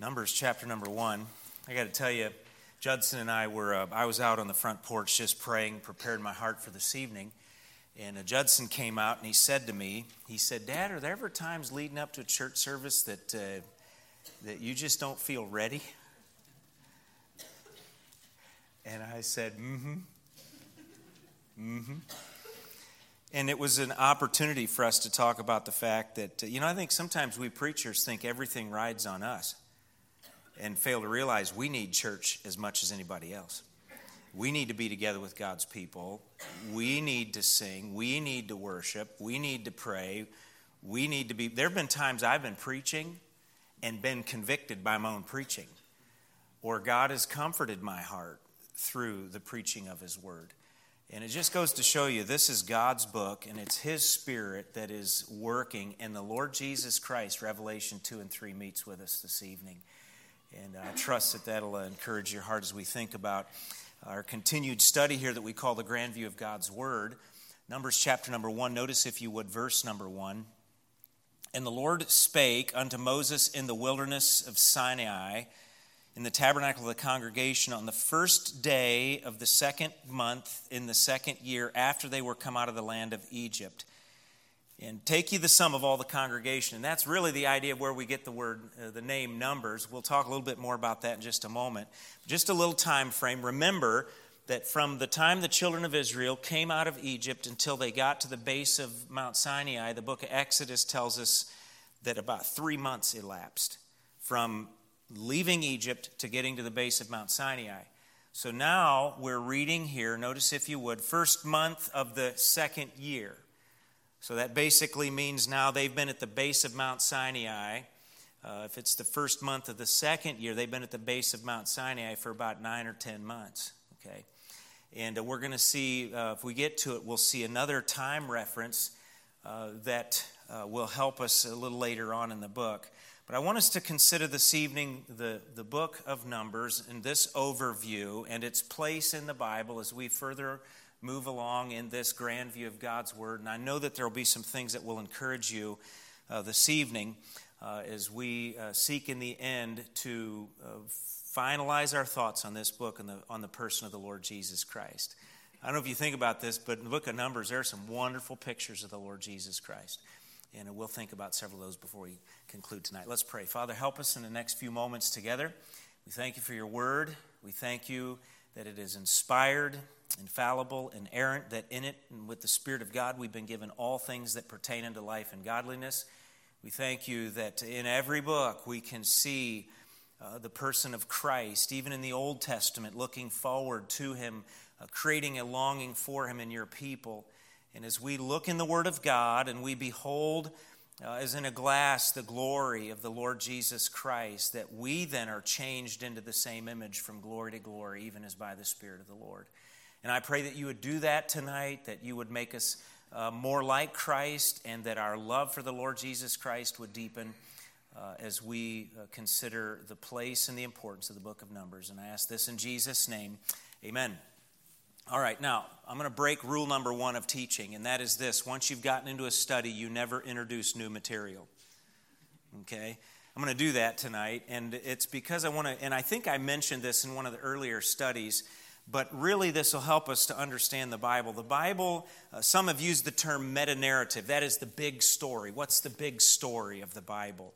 Numbers chapter number one. I got to tell you, Judson and I were, uh, I was out on the front porch just praying, prepared my heart for this evening. And uh, Judson came out and he said to me, he said, Dad, are there ever times leading up to a church service that, uh, that you just don't feel ready? And I said, mm hmm. Mm hmm. And it was an opportunity for us to talk about the fact that, uh, you know, I think sometimes we preachers think everything rides on us and fail to realize we need church as much as anybody else. We need to be together with God's people. We need to sing. We need to worship. We need to pray. We need to be. There have been times I've been preaching and been convicted by my own preaching, or God has comforted my heart through the preaching of His Word. And it just goes to show you this is God's book, and it's His Spirit that is working, and the Lord Jesus Christ, Revelation 2 and 3, meets with us this evening. And I trust that that'll uh, encourage your heart as we think about our continued study here that we call the grand view of God's Word. Numbers chapter number one. Notice, if you would, verse number one. And the Lord spake unto Moses in the wilderness of Sinai, in the tabernacle of the congregation, on the first day of the second month in the second year after they were come out of the land of Egypt and take you the sum of all the congregation. And that's really the idea of where we get the word uh, the name numbers. We'll talk a little bit more about that in just a moment. Just a little time frame. Remember that from the time the children of israel came out of egypt until they got to the base of mount sinai the book of exodus tells us that about three months elapsed from leaving egypt to getting to the base of mount sinai. So now we're reading here notice if you would first month of the second year so that basically means now they've been at the base of Mount Sinai. Uh, if it's the first month of the second year, they've been at the base of Mount Sinai for about nine or ten months. Okay, and uh, we're going to see uh, if we get to it, we'll see another time reference uh, that uh, will help us a little later on in the book. But I want us to consider this evening the, the book of Numbers and this overview and its place in the Bible as we further move along in this grand view of God's Word. And I know that there will be some things that will encourage you uh, this evening uh, as we uh, seek in the end to uh, finalize our thoughts on this book and the, on the person of the Lord Jesus Christ. I don't know if you think about this, but in the book of Numbers, there are some wonderful pictures of the Lord Jesus Christ. And we'll think about several of those before we conclude tonight. Let's pray. Father, help us in the next few moments together. We thank you for your word. We thank you that it is inspired infallible, inerrant, that in it and with the Spirit of God we've been given all things that pertain unto life and godliness. We thank you that in every book we can see uh, the person of Christ, even in the Old Testament, looking forward to him, uh, creating a longing for him in your people. And as we look in the Word of God and we behold, uh, as in a glass, the glory of the Lord Jesus Christ, that we then are changed into the same image from glory to glory, even as by the Spirit of the Lord. And I pray that you would do that tonight, that you would make us uh, more like Christ, and that our love for the Lord Jesus Christ would deepen uh, as we uh, consider the place and the importance of the book of Numbers. And I ask this in Jesus' name. Amen. All right, now I'm going to break rule number one of teaching, and that is this once you've gotten into a study, you never introduce new material. Okay? I'm going to do that tonight, and it's because I want to, and I think I mentioned this in one of the earlier studies but really this will help us to understand the Bible. The Bible, uh, some have used the term meta narrative. That is the big story. What's the big story of the Bible?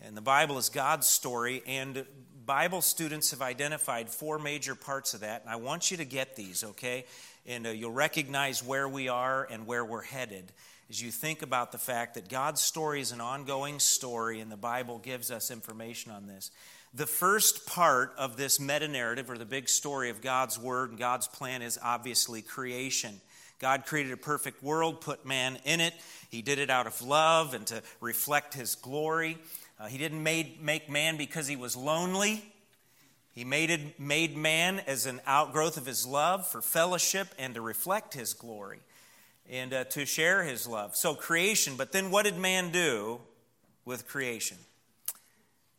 And the Bible is God's story, and Bible students have identified four major parts of that. And I want you to get these, okay? And uh, you'll recognize where we are and where we're headed as you think about the fact that God's story is an ongoing story, and the Bible gives us information on this. The first part of this meta narrative, or the big story of God's word and God's plan, is obviously creation. God created a perfect world, put man in it. He did it out of love and to reflect his glory. Uh, he didn't made, make man because he was lonely. He made, it, made man as an outgrowth of his love for fellowship and to reflect his glory and uh, to share his love. So, creation, but then what did man do with creation?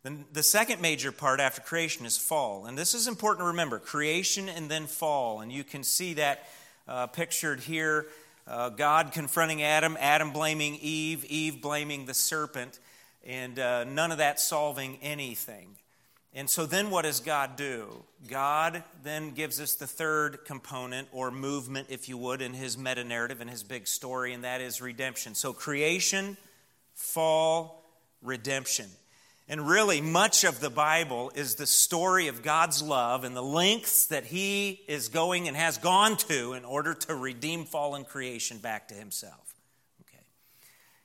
Then the second major part after creation is fall. And this is important to remember creation and then fall. And you can see that uh, pictured here uh, God confronting Adam, Adam blaming Eve, Eve blaming the serpent, and uh, none of that solving anything. And so then what does God do? God then gives us the third component or movement, if you would, in his meta narrative, and his big story, and that is redemption. So creation, fall, redemption. And really, much of the Bible is the story of God's love and the lengths that He is going and has gone to in order to redeem fallen creation back to Himself.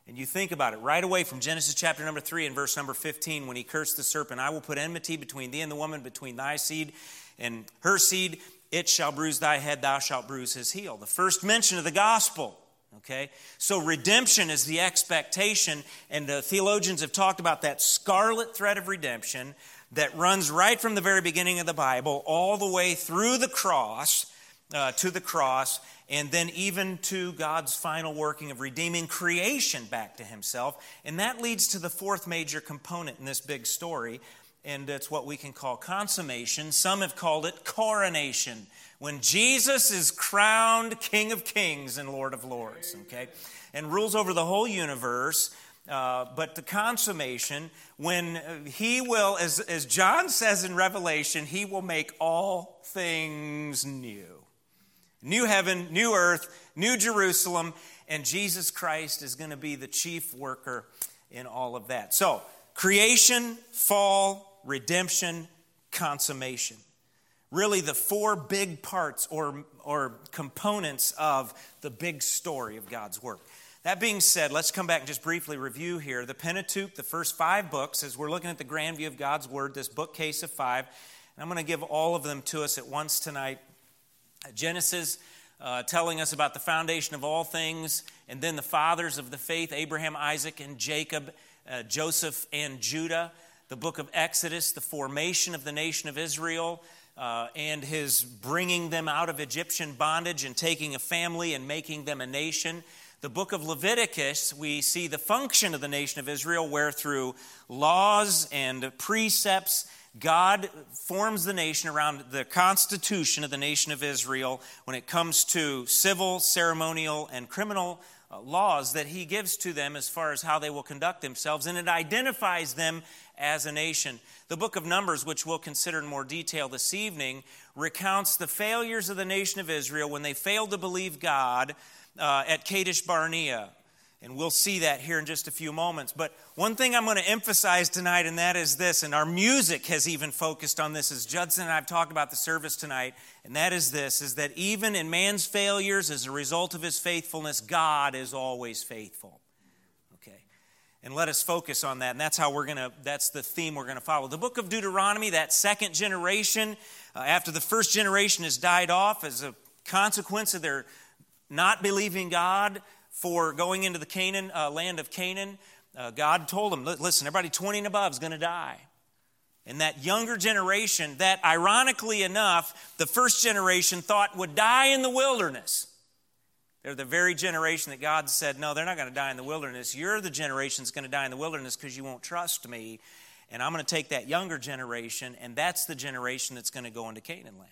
And you think about it right away from Genesis chapter number 3 and verse number 15 when he cursed the serpent I will put enmity between thee and the woman, between thy seed and her seed. It shall bruise thy head, thou shalt bruise his heel. The first mention of the gospel. Okay? So redemption is the expectation, and the theologians have talked about that scarlet thread of redemption that runs right from the very beginning of the Bible all the way through the cross uh, to the cross and then even to God's final working of redeeming creation back to Himself. And that leads to the fourth major component in this big story, and it's what we can call consummation. Some have called it coronation, when Jesus is crowned King of Kings and Lord of Lords, okay, and rules over the whole universe. Uh, but the consummation, when he will, as, as John says in Revelation, he will make all things new. New heaven, new earth, new Jerusalem, and Jesus Christ is going to be the chief worker in all of that. So, creation, fall, redemption, consummation. Really, the four big parts or, or components of the big story of God's work. That being said, let's come back and just briefly review here. The Pentateuch, the first five books, as we're looking at the grand view of God's Word, this bookcase of five. And I'm going to give all of them to us at once tonight. Genesis uh, telling us about the foundation of all things, and then the fathers of the faith Abraham, Isaac, and Jacob, uh, Joseph, and Judah. The book of Exodus, the formation of the nation of Israel. Uh, and his bringing them out of Egyptian bondage and taking a family and making them a nation. The book of Leviticus, we see the function of the nation of Israel, where through laws and precepts God forms the nation around the constitution of the nation of Israel when it comes to civil, ceremonial, and criminal uh, laws that He gives to them as far as how they will conduct themselves, and it identifies them as a nation. The book of Numbers, which we'll consider in more detail this evening, recounts the failures of the nation of Israel when they failed to believe God uh, at Kadesh Barnea. And we'll see that here in just a few moments. But one thing I'm going to emphasize tonight, and that is this, and our music has even focused on this, as Judson and I have talked about the service tonight, and that is this, is that even in man's failures, as a result of his faithfulness, God is always faithful. Okay. And let us focus on that, and that's how we're going to, that's the theme we're going to follow. The book of Deuteronomy, that second generation, uh, after the first generation has died off as a consequence of their not believing God, for going into the Canaan uh, land of Canaan, uh, God told them, listen, everybody 20 and above is going to die. And that younger generation, that ironically enough, the first generation thought would die in the wilderness. They're the very generation that God said, no, they're not going to die in the wilderness. You're the generation that's going to die in the wilderness because you won't trust me. And I'm going to take that younger generation, and that's the generation that's going to go into Canaan land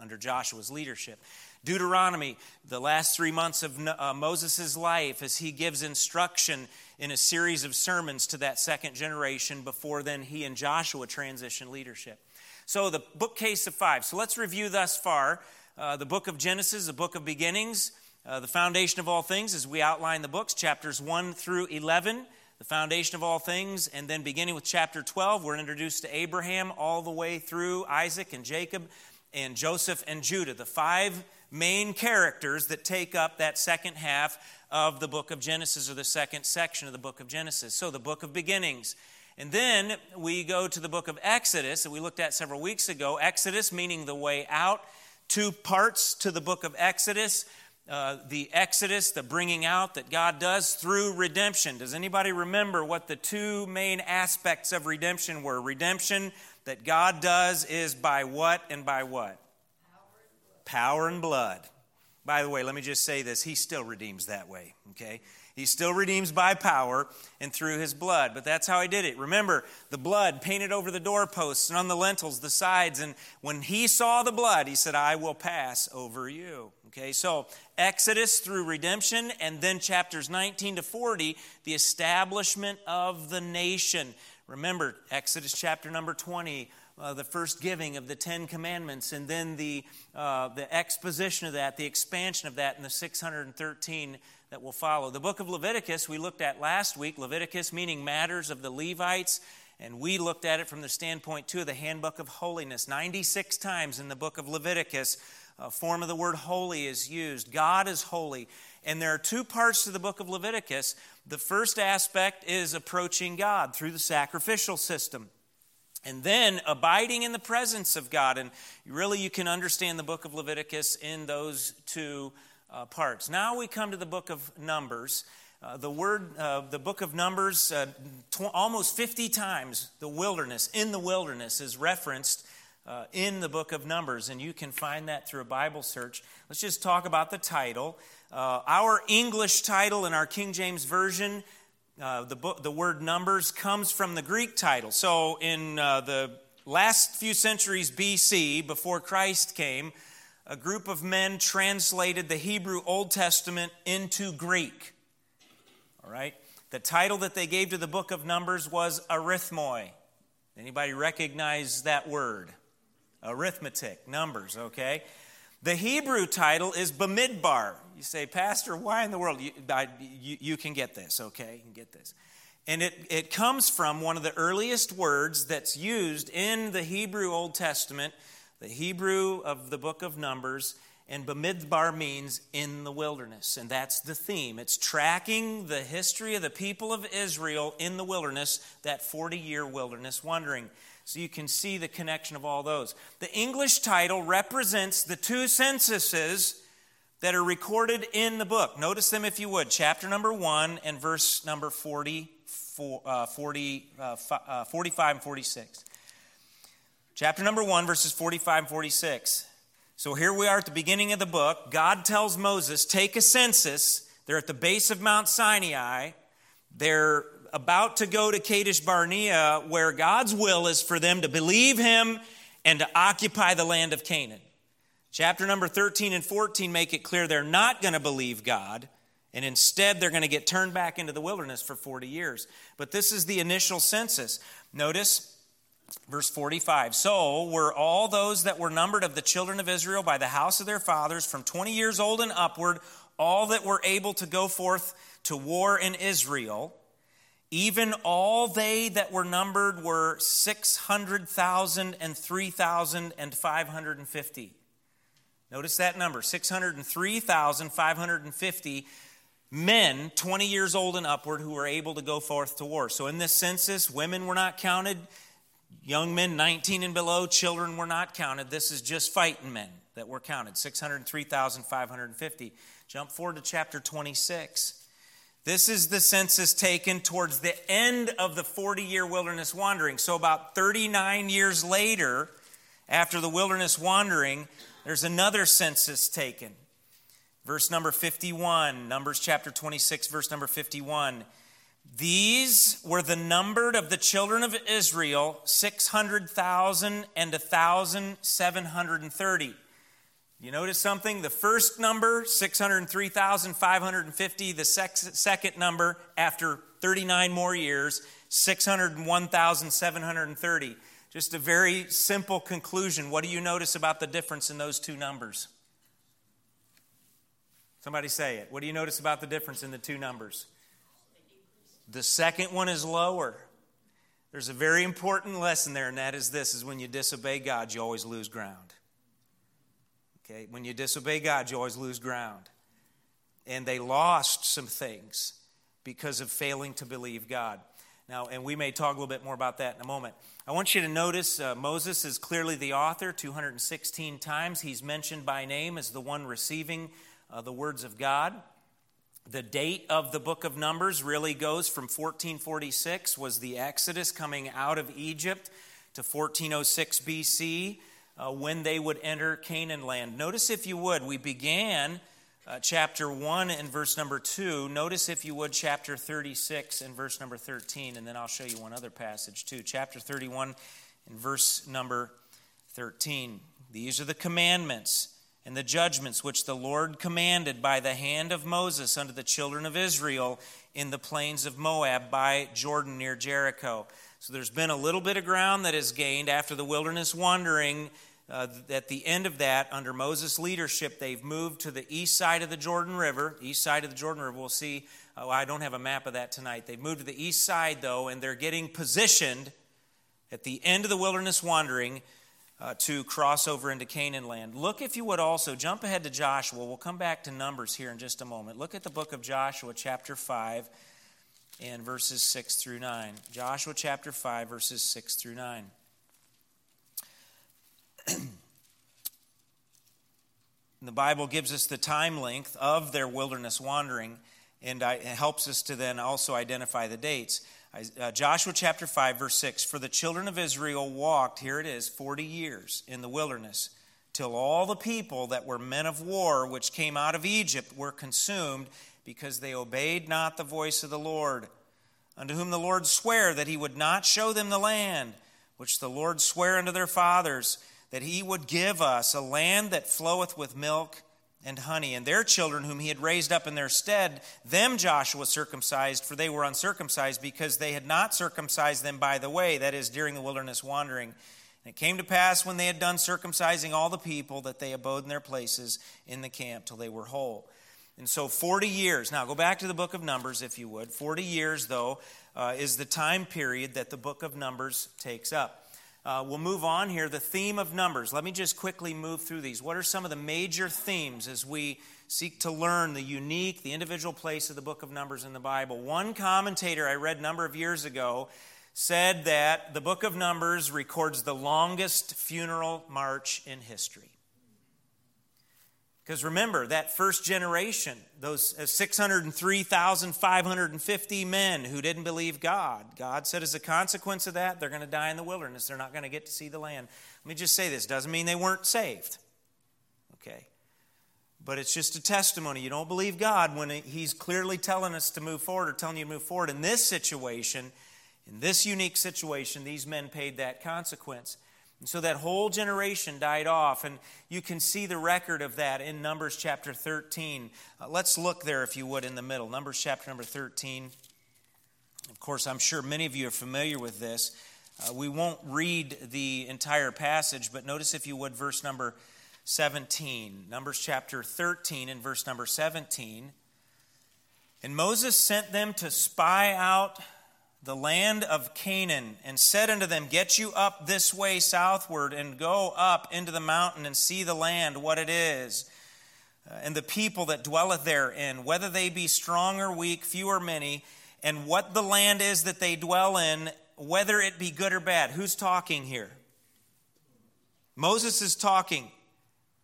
under Joshua's leadership. Deuteronomy, the last three months of uh, Moses' life, as he gives instruction in a series of sermons to that second generation before then he and Joshua transition leadership. So, the bookcase of five. So, let's review thus far uh, the book of Genesis, the book of beginnings, uh, the foundation of all things, as we outline the books, chapters 1 through 11 the foundation of all things. And then beginning with chapter 12, we're introduced to Abraham all the way through Isaac and Jacob and Joseph and Judah, the five main characters that take up that second half of the book of Genesis or the second section of the book of Genesis. So, the book of beginnings. And then we go to the book of Exodus that we looked at several weeks ago. Exodus meaning the way out. Two parts to the book of Exodus. Uh, the Exodus, the bringing out that God does through redemption. Does anybody remember what the two main aspects of redemption were? Redemption that God does is by what and by what? Power and blood. By the way, let me just say this He still redeems that way, okay? He still redeems by power and through his blood, but that's how he did it. Remember, the blood painted over the doorposts and on the lintels, the sides, and when he saw the blood, he said, I will pass over you. Okay, so Exodus through redemption, and then chapters 19 to 40, the establishment of the nation. Remember, Exodus chapter number 20, uh, the first giving of the Ten Commandments, and then the, uh, the exposition of that, the expansion of that in the 613 that will follow. The book of Leviticus, we looked at last week, Leviticus meaning matters of the Levites, and we looked at it from the standpoint, too, of the handbook of holiness. 96 times in the book of Leviticus, a form of the word holy is used. God is holy. And there are two parts to the book of Leviticus. The first aspect is approaching God through the sacrificial system. And then abiding in the presence of God. And really, you can understand the book of Leviticus in those two uh, parts. Now we come to the book of Numbers. Uh, the word, uh, the book of Numbers, uh, tw- almost 50 times the wilderness, in the wilderness, is referenced uh, in the book of Numbers. And you can find that through a Bible search. Let's just talk about the title. Uh, our English title in our King James Version uh, the, book, the word Numbers comes from the Greek title. So, in uh, the last few centuries BC, before Christ came, a group of men translated the Hebrew Old Testament into Greek. All right? The title that they gave to the book of Numbers was arithmoi. Anybody recognize that word? Arithmetic, numbers, okay? The Hebrew title is Bamidbar. You say, Pastor, why in the world? You, I, you, you, can get this, okay? You can get this. And it, it comes from one of the earliest words that's used in the Hebrew Old Testament, the Hebrew of the book of Numbers. And Bamidbar means in the wilderness. And that's the theme. It's tracking the history of the people of Israel in the wilderness, that 40 year wilderness wandering. So you can see the connection of all those. The English title represents the two censuses that are recorded in the book. Notice them if you would. Chapter number 1 and verse number 40, uh, 40 uh, uh, 45 and 46. Chapter number 1, verses 45 and 46. So here we are at the beginning of the book. God tells Moses, take a census. They're at the base of Mount Sinai. They're about to go to Kadesh Barnea, where God's will is for them to believe Him and to occupy the land of Canaan. Chapter number 13 and 14 make it clear they're not going to believe God, and instead they're going to get turned back into the wilderness for 40 years. But this is the initial census. Notice verse 45 So were all those that were numbered of the children of Israel by the house of their fathers from 20 years old and upward, all that were able to go forth to war in Israel. Even all they that were numbered were 600,000 and 3,550. Notice that number 603,550 men 20 years old and upward who were able to go forth to war. So in this census, women were not counted, young men 19 and below, children were not counted. This is just fighting men that were counted 603,550. Jump forward to chapter 26. This is the census taken towards the end of the 40 year wilderness wandering. So, about 39 years later, after the wilderness wandering, there's another census taken. Verse number 51, Numbers chapter 26, verse number 51. These were the numbered of the children of Israel, 600,000 and 1,730. You notice something? The first number, 603,550. The second number, after 39 more years, 601,730. Just a very simple conclusion. What do you notice about the difference in those two numbers? Somebody say it. What do you notice about the difference in the two numbers? The second one is lower. There's a very important lesson there, and that is this is when you disobey God, you always lose ground. Okay, when you disobey God, you always lose ground. And they lost some things because of failing to believe God. Now, and we may talk a little bit more about that in a moment. I want you to notice uh, Moses is clearly the author. 216 times he's mentioned by name as the one receiving uh, the words of God. The date of the book of Numbers really goes from 1446, was the Exodus coming out of Egypt, to 1406 BC uh, when they would enter Canaan land. Notice, if you would, we began uh, chapter 1 and verse number 2. Notice, if you would, chapter 36 and verse number 13, and then I'll show you one other passage too. Chapter 31 and verse number 13. These are the commandments and the judgments which the Lord commanded by the hand of Moses unto the children of Israel in the plains of Moab by Jordan near Jericho. So there's been a little bit of ground that is gained after the wilderness wandering. Uh, at the end of that, under Moses' leadership, they've moved to the east side of the Jordan River. East side of the Jordan River. We'll see. Oh, I don't have a map of that tonight. They've moved to the east side, though, and they're getting positioned at the end of the wilderness wandering uh, to cross over into Canaan land. Look, if you would also, jump ahead to Joshua. We'll come back to Numbers here in just a moment. Look at the book of Joshua, chapter 5, and verses 6 through 9. Joshua chapter 5, verses 6 through 9. the Bible gives us the time length of their wilderness wandering and it helps us to then also identify the dates. Uh, Joshua chapter 5, verse 6 For the children of Israel walked, here it is, 40 years in the wilderness, till all the people that were men of war which came out of Egypt were consumed, because they obeyed not the voice of the Lord, unto whom the Lord sware that he would not show them the land, which the Lord sware unto their fathers, that he would give us a land that floweth with milk and honey, and their children whom he had raised up in their stead, them Joshua circumcised, for they were uncircumcised, because they had not circumcised them by the way, that is, during the wilderness wandering. And it came to pass when they had done circumcising all the people that they abode in their places in the camp till they were whole. And so 40 years, now go back to the book of Numbers if you would. 40 years, though, uh, is the time period that the book of Numbers takes up. Uh, we'll move on here. The theme of Numbers. Let me just quickly move through these. What are some of the major themes as we seek to learn the unique, the individual place of the book of Numbers in the Bible? One commentator I read a number of years ago said that the book of Numbers records the longest funeral march in history. Because remember, that first generation, those uh, 603,550 men who didn't believe God, God said as a consequence of that, they're going to die in the wilderness. They're not going to get to see the land. Let me just say this doesn't mean they weren't saved. Okay? But it's just a testimony. You don't believe God when He's clearly telling us to move forward or telling you to move forward. In this situation, in this unique situation, these men paid that consequence. And so that whole generation died off, and you can see the record of that in Numbers chapter 13. Uh, let's look there, if you would, in the middle. Numbers chapter number 13. Of course, I'm sure many of you are familiar with this. Uh, we won't read the entire passage, but notice, if you would, verse number 17. Numbers chapter 13 and verse number 17. And Moses sent them to spy out the land of Canaan, and said unto them, Get you up this way southward, and go up into the mountain, and see the land, what it is, uh, and the people that dwelleth therein, whether they be strong or weak, few or many, and what the land is that they dwell in, whether it be good or bad. Who's talking here? Moses is talking.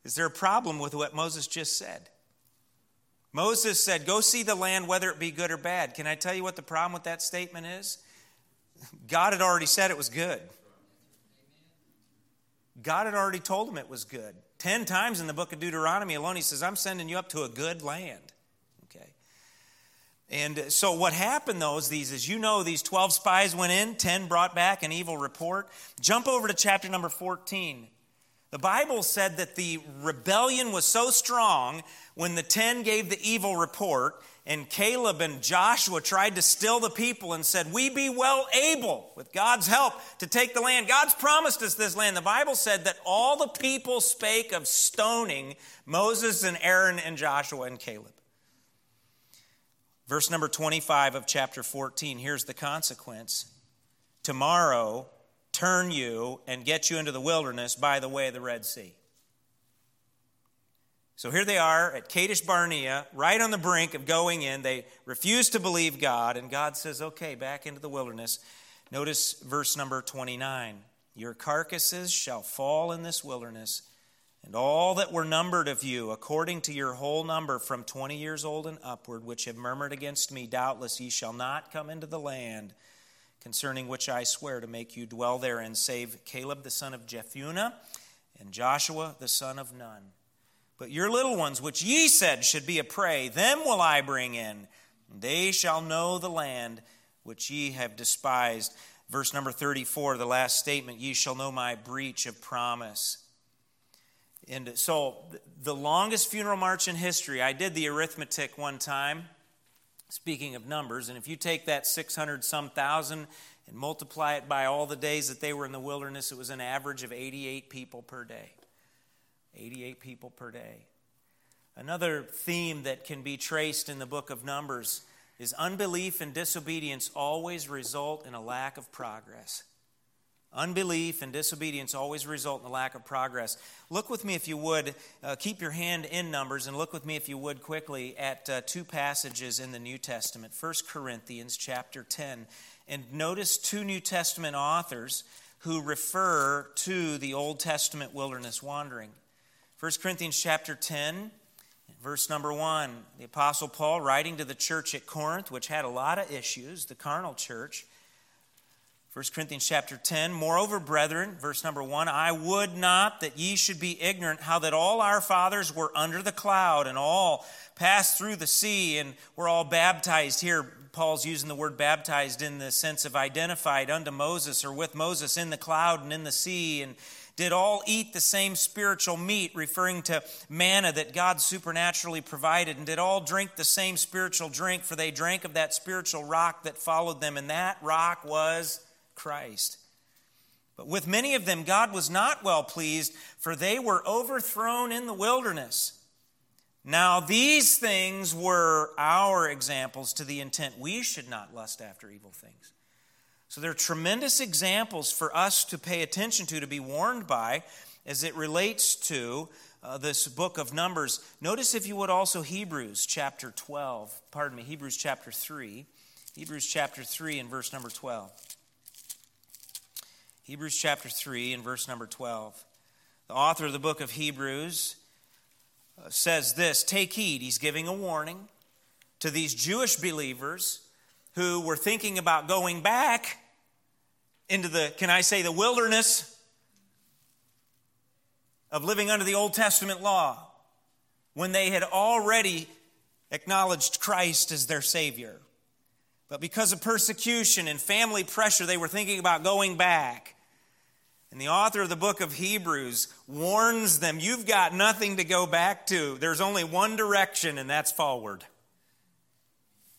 Is there a problem with what Moses just said? Moses said, Go see the land, whether it be good or bad. Can I tell you what the problem with that statement is? God had already said it was good. God had already told him it was good. Ten times in the book of Deuteronomy alone, he says, I'm sending you up to a good land. Okay. And so what happened though is these, as you know, these 12 spies went in, 10 brought back an evil report. Jump over to chapter number 14. The Bible said that the rebellion was so strong when the ten gave the evil report, and Caleb and Joshua tried to still the people and said, We be well able, with God's help, to take the land. God's promised us this land. The Bible said that all the people spake of stoning Moses and Aaron and Joshua and Caleb. Verse number 25 of chapter 14 here's the consequence. Tomorrow, turn you and get you into the wilderness by the way of the Red Sea. So here they are at Kadesh Barnea, right on the brink of going in. They refuse to believe God, and God says, okay, back into the wilderness. Notice verse number 29 Your carcasses shall fall in this wilderness, and all that were numbered of you, according to your whole number, from 20 years old and upward, which have murmured against me, doubtless ye shall not come into the land concerning which I swear to make you dwell therein, save Caleb the son of Jephunneh and Joshua the son of Nun. But your little ones, which ye said should be a prey, them will I bring in. They shall know the land which ye have despised. Verse number 34, the last statement, ye shall know my breach of promise. And so, the longest funeral march in history, I did the arithmetic one time speaking of numbers, and if you take that 600 some thousand and multiply it by all the days that they were in the wilderness, it was an average of 88 people per day. 88 people per day. Another theme that can be traced in the book of Numbers is unbelief and disobedience always result in a lack of progress. Unbelief and disobedience always result in a lack of progress. Look with me, if you would, uh, keep your hand in Numbers, and look with me, if you would, quickly at uh, two passages in the New Testament 1 Corinthians chapter 10. And notice two New Testament authors who refer to the Old Testament wilderness wandering. 1 Corinthians chapter 10, verse number 1. The Apostle Paul, writing to the church at Corinth, which had a lot of issues, the carnal church, 1 Corinthians chapter 10, moreover, brethren, verse number 1, I would not that ye should be ignorant how that all our fathers were under the cloud and all passed through the sea and were all baptized. Here, Paul's using the word baptized in the sense of identified unto Moses or with Moses in the cloud and in the sea and did all eat the same spiritual meat, referring to manna that God supernaturally provided, and did all drink the same spiritual drink, for they drank of that spiritual rock that followed them, and that rock was Christ. But with many of them, God was not well pleased, for they were overthrown in the wilderness. Now, these things were our examples to the intent we should not lust after evil things. So, there are tremendous examples for us to pay attention to, to be warned by, as it relates to uh, this book of Numbers. Notice, if you would, also Hebrews chapter 12, pardon me, Hebrews chapter 3. Hebrews chapter 3 and verse number 12. Hebrews chapter 3 and verse number 12. The author of the book of Hebrews uh, says this Take heed, he's giving a warning to these Jewish believers who were thinking about going back into the, can I say, the wilderness of living under the Old Testament law when they had already acknowledged Christ as their Savior. But because of persecution and family pressure, they were thinking about going back. And the author of the book of Hebrews warns them you've got nothing to go back to. There's only one direction, and that's forward.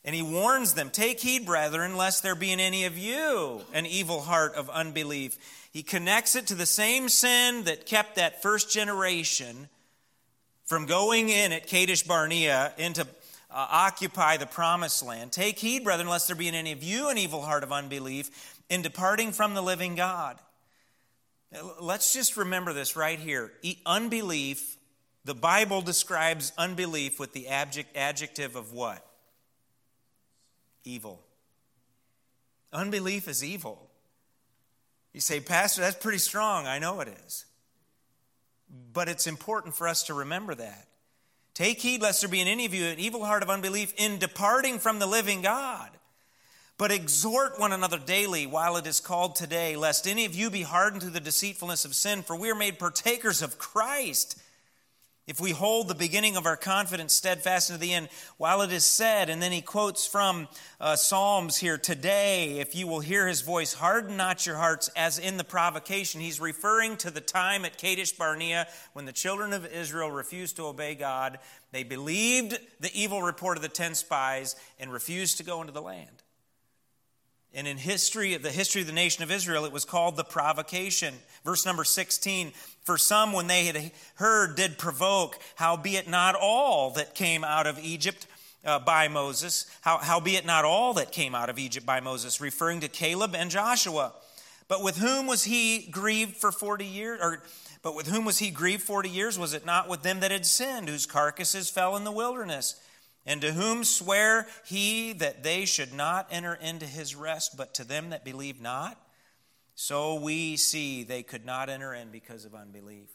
And he warns them Take heed, brethren, lest there be in any of you an evil heart of unbelief. He connects it to the same sin that kept that first generation from going in at Kadesh Barnea into uh, occupy the promised land. Take heed, brethren, lest there be in any of you an evil heart of unbelief in departing from the living God. Let's just remember this right here. Unbelief, the Bible describes unbelief with the adjective of what? Evil. Unbelief is evil. You say, Pastor, that's pretty strong. I know it is. But it's important for us to remember that. Take heed lest there be in any of you an evil heart of unbelief in departing from the living God. But exhort one another daily while it is called today, lest any of you be hardened through the deceitfulness of sin, for we are made partakers of Christ. If we hold the beginning of our confidence steadfast into the end, while it is said, and then he quotes from uh, Psalms here today, if you will hear his voice, harden not your hearts as in the provocation. He's referring to the time at Kadesh Barnea when the children of Israel refused to obey God. They believed the evil report of the ten spies and refused to go into the land. And in history, the history of the nation of Israel, it was called the provocation. Verse number 16 For some, when they had heard, did provoke, howbeit not all that came out of Egypt uh, by Moses, how, howbeit not all that came out of Egypt by Moses, referring to Caleb and Joshua. But with whom was he grieved for 40 years? Or, but with whom was he grieved 40 years? Was it not with them that had sinned, whose carcasses fell in the wilderness? And to whom swear he that they should not enter into his rest, but to them that believe not? So we see they could not enter in because of unbelief.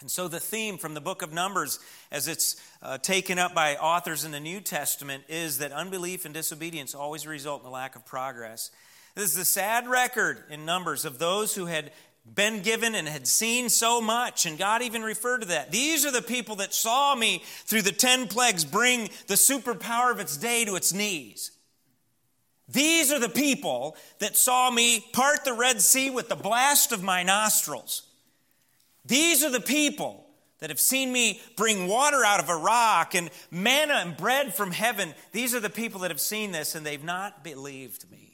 And so, the theme from the book of Numbers, as it's uh, taken up by authors in the New Testament, is that unbelief and disobedience always result in a lack of progress. This is the sad record in Numbers of those who had been given and had seen so much. And God even referred to that. These are the people that saw me through the 10 plagues bring the superpower of its day to its knees. These are the people that saw me part the Red Sea with the blast of my nostrils. These are the people that have seen me bring water out of a rock and manna and bread from heaven. These are the people that have seen this and they've not believed me.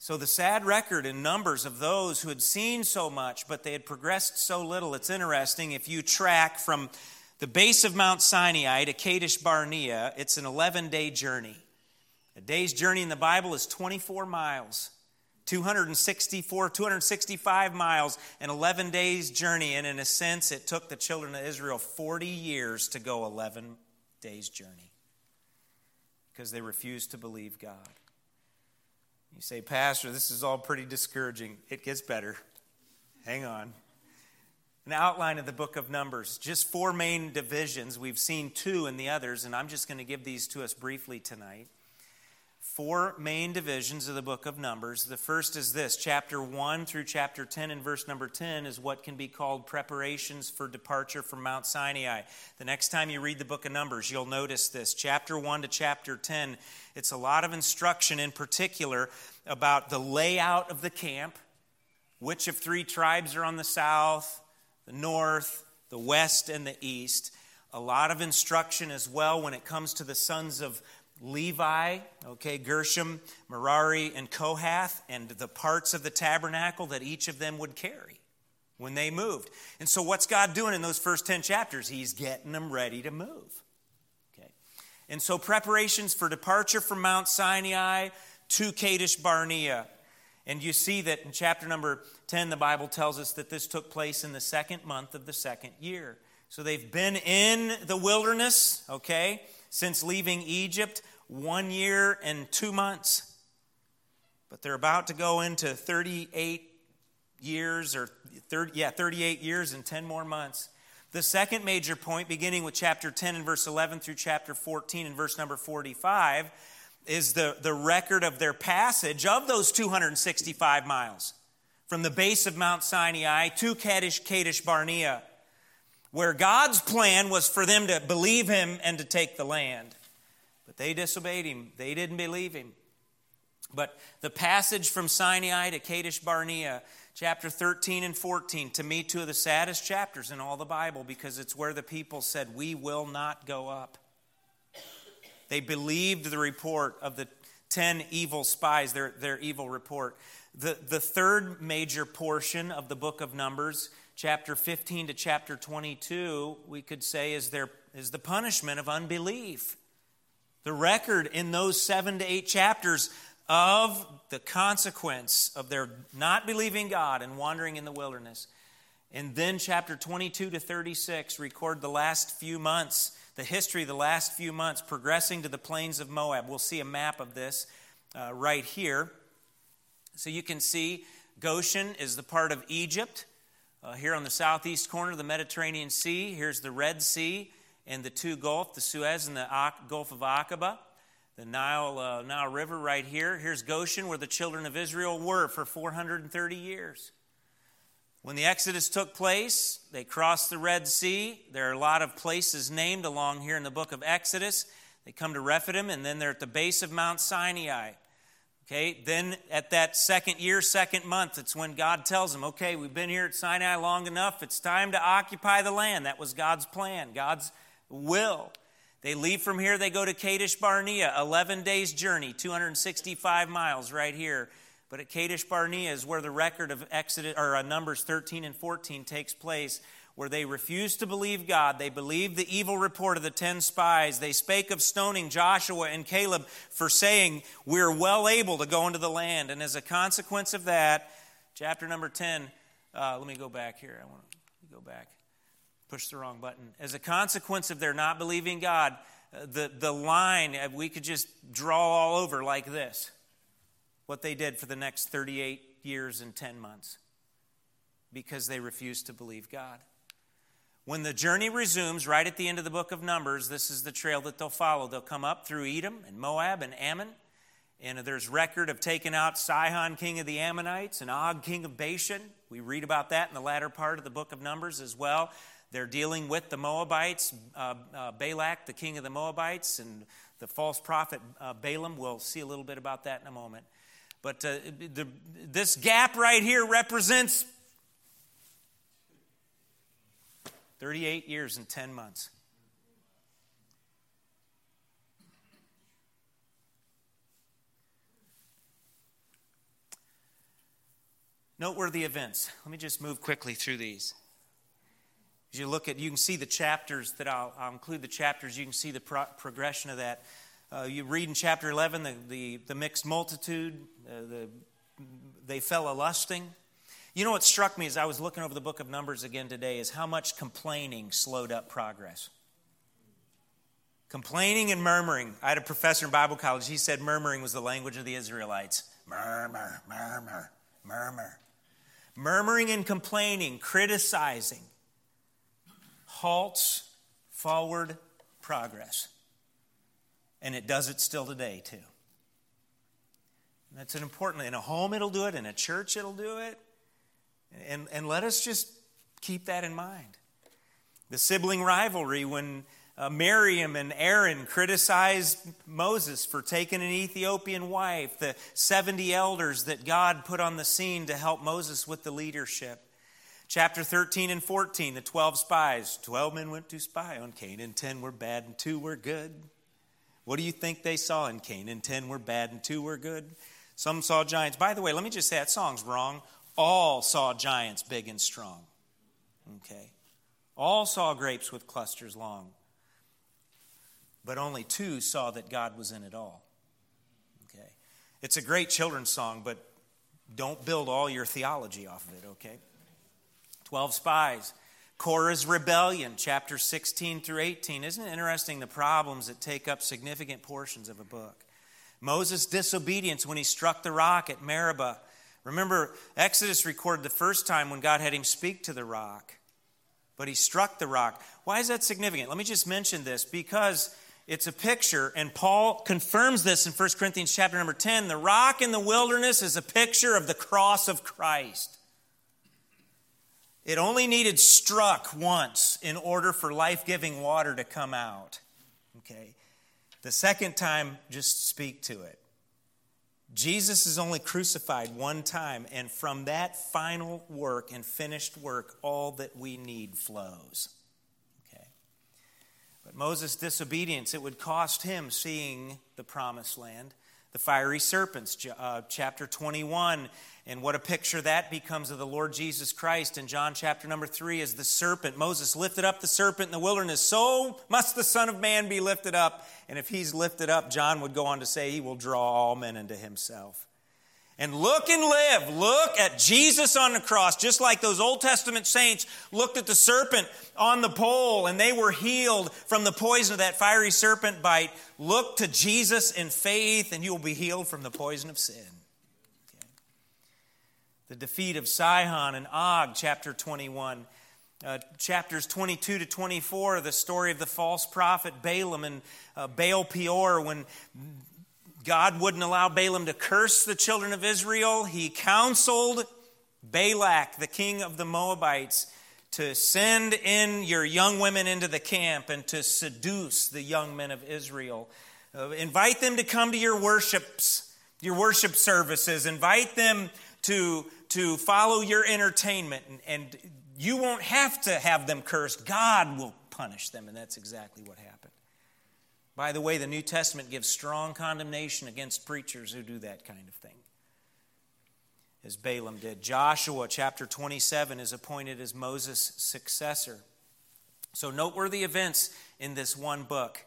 So, the sad record in numbers of those who had seen so much, but they had progressed so little, it's interesting. If you track from the base of Mount Sinai to Kadesh Barnea, it's an 11 day journey. A day's journey in the Bible is 24 miles. 264, 265 miles, an 11 days journey. And in a sense, it took the children of Israel 40 years to go 11 days' journey because they refused to believe God. You say, Pastor, this is all pretty discouraging. It gets better. Hang on. An outline of the book of Numbers, just four main divisions. We've seen two in the others, and I'm just going to give these to us briefly tonight four main divisions of the book of Numbers. The first is this chapter 1 through chapter 10 and verse number 10 is what can be called preparations for departure from Mount Sinai. The next time you read the book of Numbers, you'll notice this. Chapter 1 to chapter 10, it's a lot of instruction in particular about the layout of the camp, which of three tribes are on the south, the north, the west, and the east. A lot of instruction as well when it comes to the sons of Levi, okay, Gershom, Merari, and Kohath, and the parts of the tabernacle that each of them would carry when they moved. And so, what's God doing in those first 10 chapters? He's getting them ready to move. Okay. And so, preparations for departure from Mount Sinai to Kadesh Barnea. And you see that in chapter number 10, the Bible tells us that this took place in the second month of the second year. So, they've been in the wilderness, okay? since leaving Egypt one year and two months. But they're about to go into 38 years, or 30, yeah, 38 years and 10 more months. The second major point, beginning with chapter 10 and verse 11 through chapter 14 and verse number 45, is the, the record of their passage of those 265 miles from the base of Mount Sinai to Kadesh, Kadesh Barnea where God's plan was for them to believe him and to take the land. But they disobeyed him, they didn't believe him. But the passage from Sinai to Kadesh Barnea, chapter 13 and 14, to me, two of the saddest chapters in all the Bible because it's where the people said, We will not go up. They believed the report of the 10 evil spies, their, their evil report. The, the third major portion of the book of Numbers chapter 15 to chapter 22, we could say, is, there, is the punishment of unbelief. The record in those seven to eight chapters of the consequence of their not believing God and wandering in the wilderness. And then chapter 22 to 36 record the last few months, the history of the last few months progressing to the plains of Moab. We'll see a map of this uh, right here. So you can see Goshen is the part of Egypt. Uh, here on the southeast corner of the Mediterranean Sea, here's the Red Sea and the two Gulf, the Suez and the Gulf of Aqaba, the Nile, uh, Nile River right here. Here's Goshen, where the children of Israel were for 430 years. When the Exodus took place, they crossed the Red Sea. There are a lot of places named along here in the book of Exodus. They come to Rephidim, and then they're at the base of Mount Sinai. Okay, then at that second year, second month, it's when God tells them, okay, we've been here at Sinai long enough. It's time to occupy the land. That was God's plan, God's will. They leave from here, they go to Kadesh Barnea, 11 days' journey, 265 miles right here. But at Kadesh Barnea is where the record of Exodus or uh, Numbers 13 and 14 takes place where they refused to believe God. They believed the evil report of the ten spies. They spake of stoning Joshua and Caleb for saying, We're well able to go into the land. And as a consequence of that, chapter number 10, uh, let me go back here. I want to go back. Push the wrong button. As a consequence of their not believing God, uh, the, the line, uh, we could just draw all over like this what they did for the next 38 years and 10 months because they refused to believe God. When the journey resumes, right at the end of the book of Numbers, this is the trail that they'll follow. They'll come up through Edom and Moab and Ammon. And there's record of taking out Sihon, king of the Ammonites, and Og, king of Bashan. We read about that in the latter part of the book of Numbers as well. They're dealing with the Moabites, uh, uh, Balak, the king of the Moabites, and the false prophet uh, Balaam. We'll see a little bit about that in a moment. But uh, the, this gap right here represents 38 years and 10 months. Noteworthy events. Let me just move quickly through these. As you look at, you can see the chapters that I'll, I'll include the chapters. You can see the pro- progression of that. Uh, you read in chapter 11 the, the, the mixed multitude, uh, the, they fell a lusting. You know what struck me as I was looking over the book of Numbers again today is how much complaining slowed up progress. Complaining and murmuring. I had a professor in Bible college, he said murmuring was the language of the Israelites. Murmur, murmur, murmur. Murmuring and complaining, criticizing, halts forward progress. And it does it still today, too. That's an important, in a home it'll do it, in a church it'll do it. And, and let us just keep that in mind. The sibling rivalry when uh, Miriam and Aaron criticized Moses for taking an Ethiopian wife, the 70 elders that God put on the scene to help Moses with the leadership. Chapter 13 and 14, the 12 spies. 12 men went to spy on Canaan, 10 were bad and 2 were good. What do you think they saw in Canaan? 10 were bad and 2 were good. Some saw giants. By the way, let me just say that song's wrong. All saw giants big and strong. Okay. All saw grapes with clusters long but only two saw that God was in it all. Okay? It's a great children's song, but don't build all your theology off of it, okay? 12 spies. Korah's rebellion, chapter 16 through 18. Isn't it interesting the problems that take up significant portions of a book? Moses' disobedience when he struck the rock at Meribah. Remember, Exodus recorded the first time when God had him speak to the rock, but he struck the rock. Why is that significant? Let me just mention this because it's a picture, and Paul confirms this in 1 Corinthians chapter number 10. The rock in the wilderness is a picture of the cross of Christ. It only needed struck once in order for life giving water to come out. Okay? The second time, just speak to it. Jesus is only crucified one time, and from that final work and finished work, all that we need flows. Okay. But Moses' disobedience, it would cost him seeing the promised land. The fiery serpents, uh, chapter 21, and what a picture that becomes of the Lord Jesus Christ in John chapter number 3 is the serpent. Moses lifted up the serpent in the wilderness. So must the Son of Man be lifted up. And if he's lifted up, John would go on to say, he will draw all men into himself and look and live. Look at Jesus on the cross, just like those Old Testament saints looked at the serpent on the pole and they were healed from the poison of that fiery serpent bite. Look to Jesus in faith and you will be healed from the poison of sin. Okay. The defeat of Sihon and Og, chapter 21. Uh, chapters 22 to 24, the story of the false prophet Balaam and uh, Baal Peor, when God wouldn't allow Balaam to curse the children of Israel. He counseled Balak, the king of the Moabites, to send in your young women into the camp and to seduce the young men of Israel. Uh, invite them to come to your worships, your worship services. Invite them to, to follow your entertainment. And, and you won't have to have them cursed. God will punish them. And that's exactly what happened. By the way, the New Testament gives strong condemnation against preachers who do that kind of thing, as Balaam did. Joshua, chapter 27, is appointed as Moses' successor. So, noteworthy events in this one book.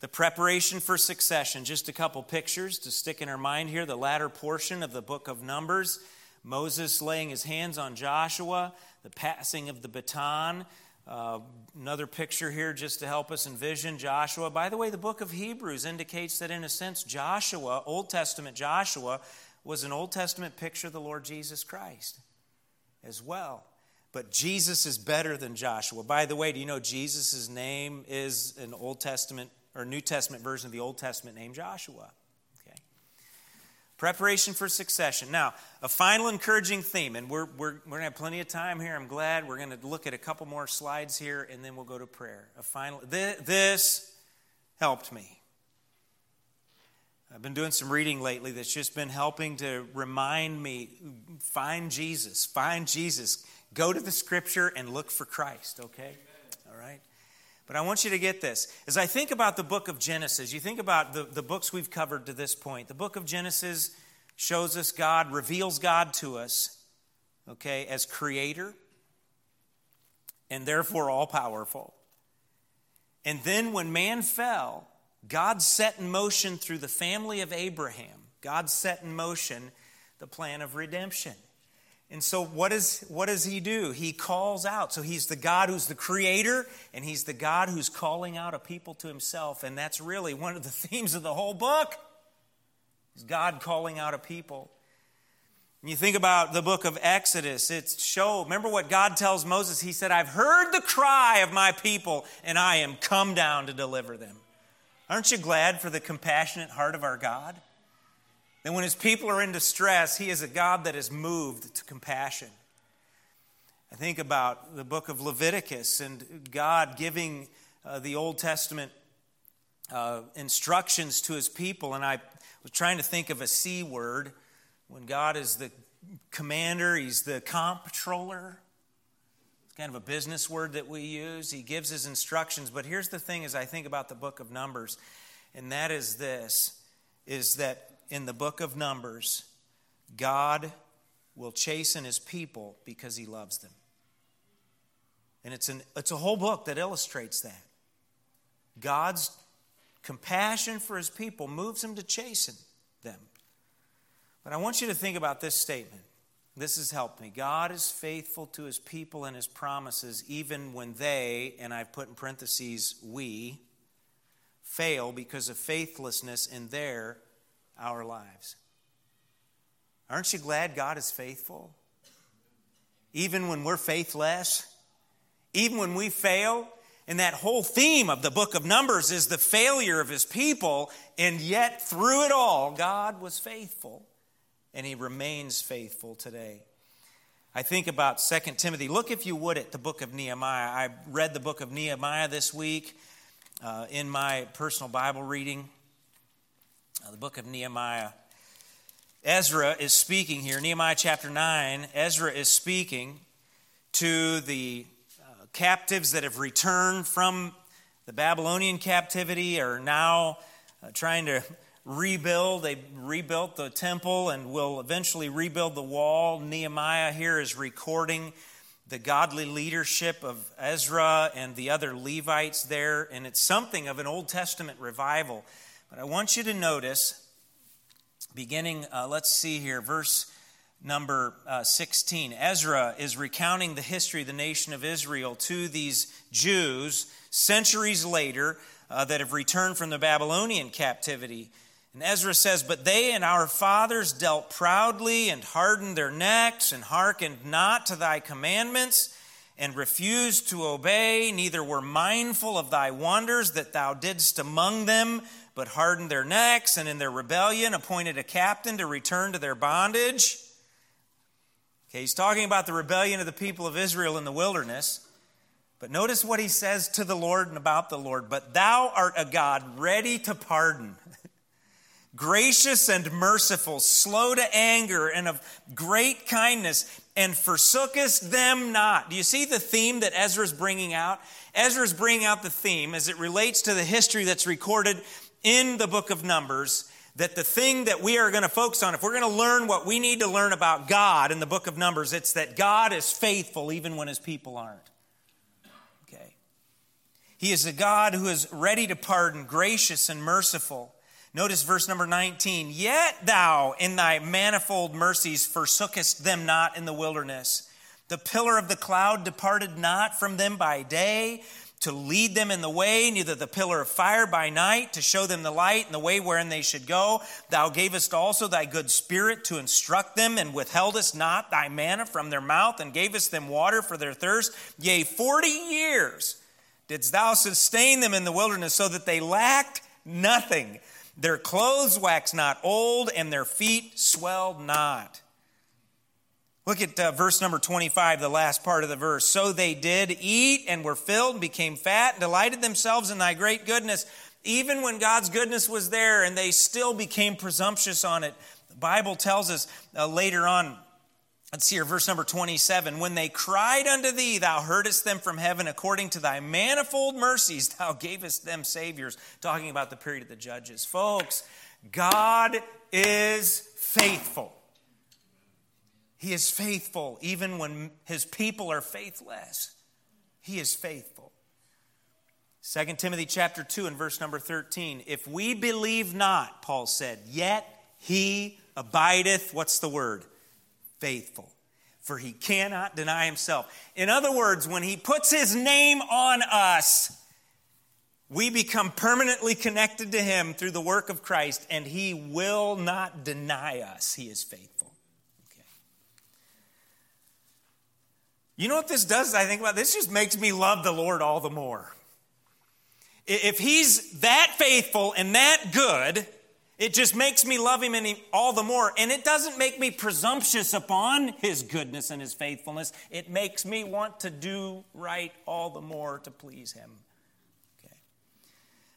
The preparation for succession, just a couple pictures to stick in our mind here. The latter portion of the book of Numbers, Moses laying his hands on Joshua, the passing of the baton, uh, another picture here just to help us envision Joshua. By the way, the book of Hebrews indicates that, in a sense, Joshua, Old Testament Joshua, was an Old Testament picture of the Lord Jesus Christ as well. But Jesus is better than Joshua. By the way, do you know Jesus' name is an Old Testament or New Testament version of the Old Testament name Joshua? Preparation for succession. Now, a final encouraging theme, and we're, we're, we're going to have plenty of time here. I'm glad. We're going to look at a couple more slides here, and then we'll go to prayer. A final, this, this helped me. I've been doing some reading lately that's just been helping to remind me find Jesus, find Jesus. Go to the scripture and look for Christ, okay? But I want you to get this. As I think about the book of Genesis, you think about the, the books we've covered to this point. The book of Genesis shows us God, reveals God to us. okay, as creator and therefore all powerful. And then when man fell, God set in motion through the family of Abraham, God set in motion the plan of redemption. And so, what, is, what does he do? He calls out. So, he's the God who's the creator, and he's the God who's calling out a people to himself. And that's really one of the themes of the whole book is God calling out a people. And you think about the book of Exodus, it's show, remember what God tells Moses? He said, I've heard the cry of my people, and I am come down to deliver them. Aren't you glad for the compassionate heart of our God? That when his people are in distress, he is a God that is moved to compassion. I think about the book of Leviticus and God giving uh, the Old Testament uh, instructions to his people. And I was trying to think of a C word when God is the commander, he's the comptroller. It's kind of a business word that we use. He gives his instructions. But here's the thing as I think about the book of Numbers, and that is this is that in the book of Numbers, God will chasten his people because he loves them. And it's, an, it's a whole book that illustrates that. God's compassion for his people moves him to chasten them. But I want you to think about this statement. This has helped me. God is faithful to his people and his promises, even when they, and I've put in parentheses, we, fail because of faithlessness in their our lives. Aren't you glad God is faithful? Even when we're faithless, even when we fail, and that whole theme of the book of Numbers is the failure of his people, and yet through it all, God was faithful, and he remains faithful today. I think about 2 Timothy. Look, if you would, at the book of Nehemiah. I read the book of Nehemiah this week uh, in my personal Bible reading the book of Nehemiah. Ezra is speaking here, Nehemiah chapter 9. Ezra is speaking to the uh, captives that have returned from the Babylonian captivity, are now uh, trying to rebuild. They rebuilt the temple and will eventually rebuild the wall. Nehemiah here is recording the godly leadership of Ezra and the other Levites there, and it's something of an Old Testament revival but I want you to notice, beginning, uh, let's see here, verse number uh, 16. Ezra is recounting the history of the nation of Israel to these Jews centuries later uh, that have returned from the Babylonian captivity. And Ezra says, But they and our fathers dealt proudly and hardened their necks and hearkened not to thy commandments and refused to obey, neither were mindful of thy wonders that thou didst among them but hardened their necks and in their rebellion appointed a captain to return to their bondage. Okay, he's talking about the rebellion of the people of Israel in the wilderness. But notice what he says to the Lord and about the Lord. But thou art a God ready to pardon, gracious and merciful, slow to anger, and of great kindness, and forsookest them not. Do you see the theme that Ezra's bringing out? Ezra's bringing out the theme as it relates to the history that's recorded in the book of Numbers that the thing that we are going to focus on, if we're going to learn what we need to learn about God in the book of Numbers, it's that God is faithful even when his people aren't. Okay. He is a God who is ready to pardon, gracious and merciful. Notice verse number 19. Yet thou in thy manifold mercies forsookest them not in the wilderness. The pillar of the cloud departed not from them by day, to lead them in the way, neither the pillar of fire by night to show them the light and the way wherein they should go. Thou gavest also thy good spirit to instruct them, and withheldest not thy manna from their mouth, and gavest them water for their thirst. Yea, forty years didst thou sustain them in the wilderness, so that they lacked nothing. Their clothes waxed not old, and their feet swelled not. Look at uh, verse number 25, the last part of the verse. So they did eat and were filled, and became fat, and delighted themselves in thy great goodness. Even when God's goodness was there, and they still became presumptuous on it. The Bible tells us uh, later on, let's see here, verse number 27 When they cried unto thee, thou heardest them from heaven, according to thy manifold mercies, thou gavest them saviors. Talking about the period of the judges. Folks, God is faithful. He is faithful even when his people are faithless. He is faithful. 2 Timothy chapter 2 and verse number 13. If we believe not, Paul said, yet he abideth, what's the word? Faithful. For he cannot deny himself. In other words, when he puts his name on us, we become permanently connected to him through the work of Christ, and he will not deny us. He is faithful. You know what this does? I think about this just makes me love the Lord all the more. If he's that faithful and that good, it just makes me love him all the more. And it doesn't make me presumptuous upon his goodness and his faithfulness. It makes me want to do right all the more to please him. Okay.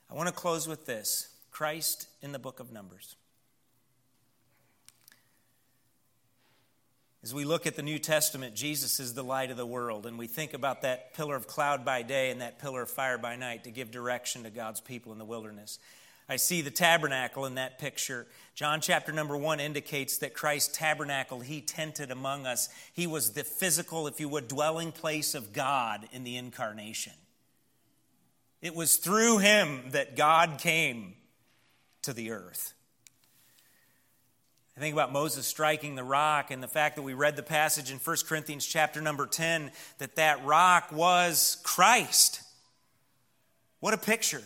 I want to close with this Christ in the book of Numbers. As we look at the New Testament, Jesus is the light of the world, and we think about that pillar of cloud by day and that pillar of fire by night to give direction to God's people in the wilderness. I see the tabernacle in that picture. John chapter number one indicates that Christ tabernacled, he tented among us. He was the physical, if you would, dwelling place of God in the incarnation. It was through him that God came to the earth. I think about Moses striking the rock and the fact that we read the passage in 1 Corinthians chapter number 10 that that rock was Christ. What a picture.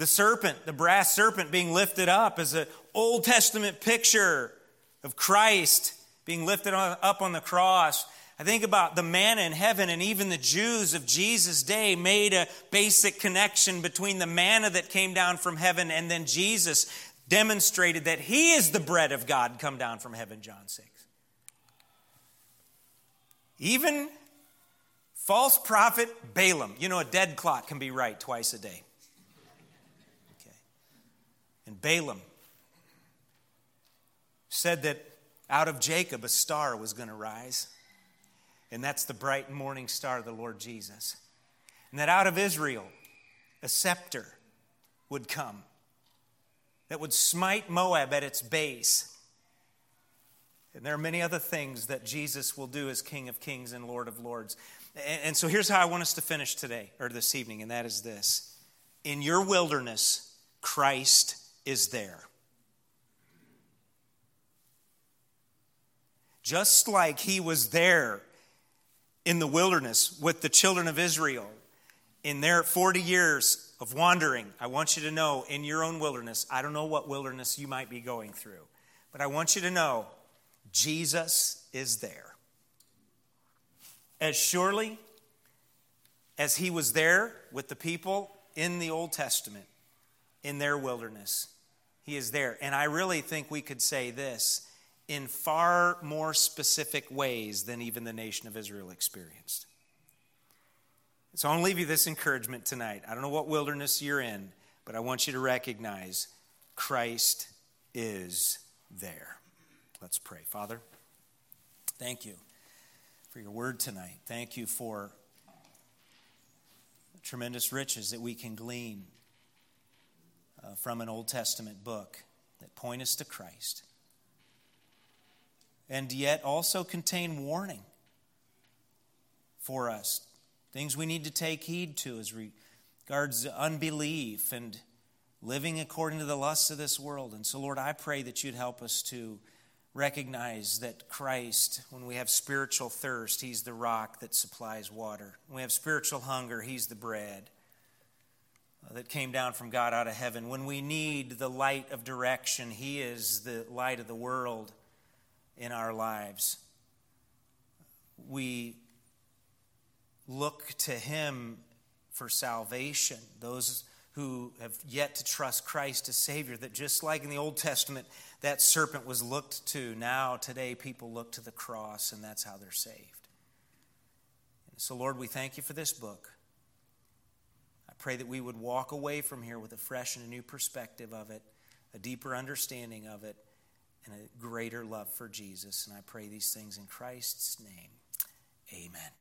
The serpent, the brass serpent being lifted up is an Old Testament picture of Christ being lifted up on the cross. I think about the manna in heaven, and even the Jews of Jesus' day made a basic connection between the manna that came down from heaven and then Jesus demonstrated that he is the bread of God come down from heaven, John 6. Even false prophet Balaam, you know, a dead clock can be right twice a day. Balaam said that out of Jacob a star was going to rise, and that's the bright morning star of the Lord Jesus. And that out of Israel a scepter would come that would smite Moab at its base. And there are many other things that Jesus will do as King of Kings and Lord of Lords. And, so here's how I want us to finish today, or this evening, and that is this In your wilderness, Christ is there. Just like he was there in the wilderness with the children of Israel in their 40 years of wandering, I want you to know in your own wilderness, I don't know what wilderness you might be going through, but I want you to know Jesus is there. As surely as he was there with the people in the Old Testament, in their wilderness, he is there. And I really think we could say this in far more specific ways than even the nation of Israel experienced. So I want to leave you this encouragement tonight. I don't know what wilderness you're in, but I want you to recognize Christ is there. Let's pray. Father, thank you for your word tonight. Thank you for the tremendous riches that we can glean uh, from an Old Testament book that point us to Christ and yet also contain warning for us things we need to take heed to as regards unbelief and living according to the lusts of this world. And so, Lord, I pray that you'd help us to recognize that Christ, when we have spiritual thirst, He's the rock that supplies water. When we have spiritual hunger, He's the bread Uh, that came down from God out of heaven. When we need the light of direction, He is the light of the world in our lives. We look to him for salvation. Those who have yet to trust Christ as Savior, that just like in the Old Testament, that serpent was looked to, now today people look to the cross, and that's how they're saved. So, Lord, we thank you for this book. Pray that we would walk away from here with a fresh and a new perspective of it, a deeper understanding of it, and a greater love for Jesus. And I pray these things in Christ's name. Amen.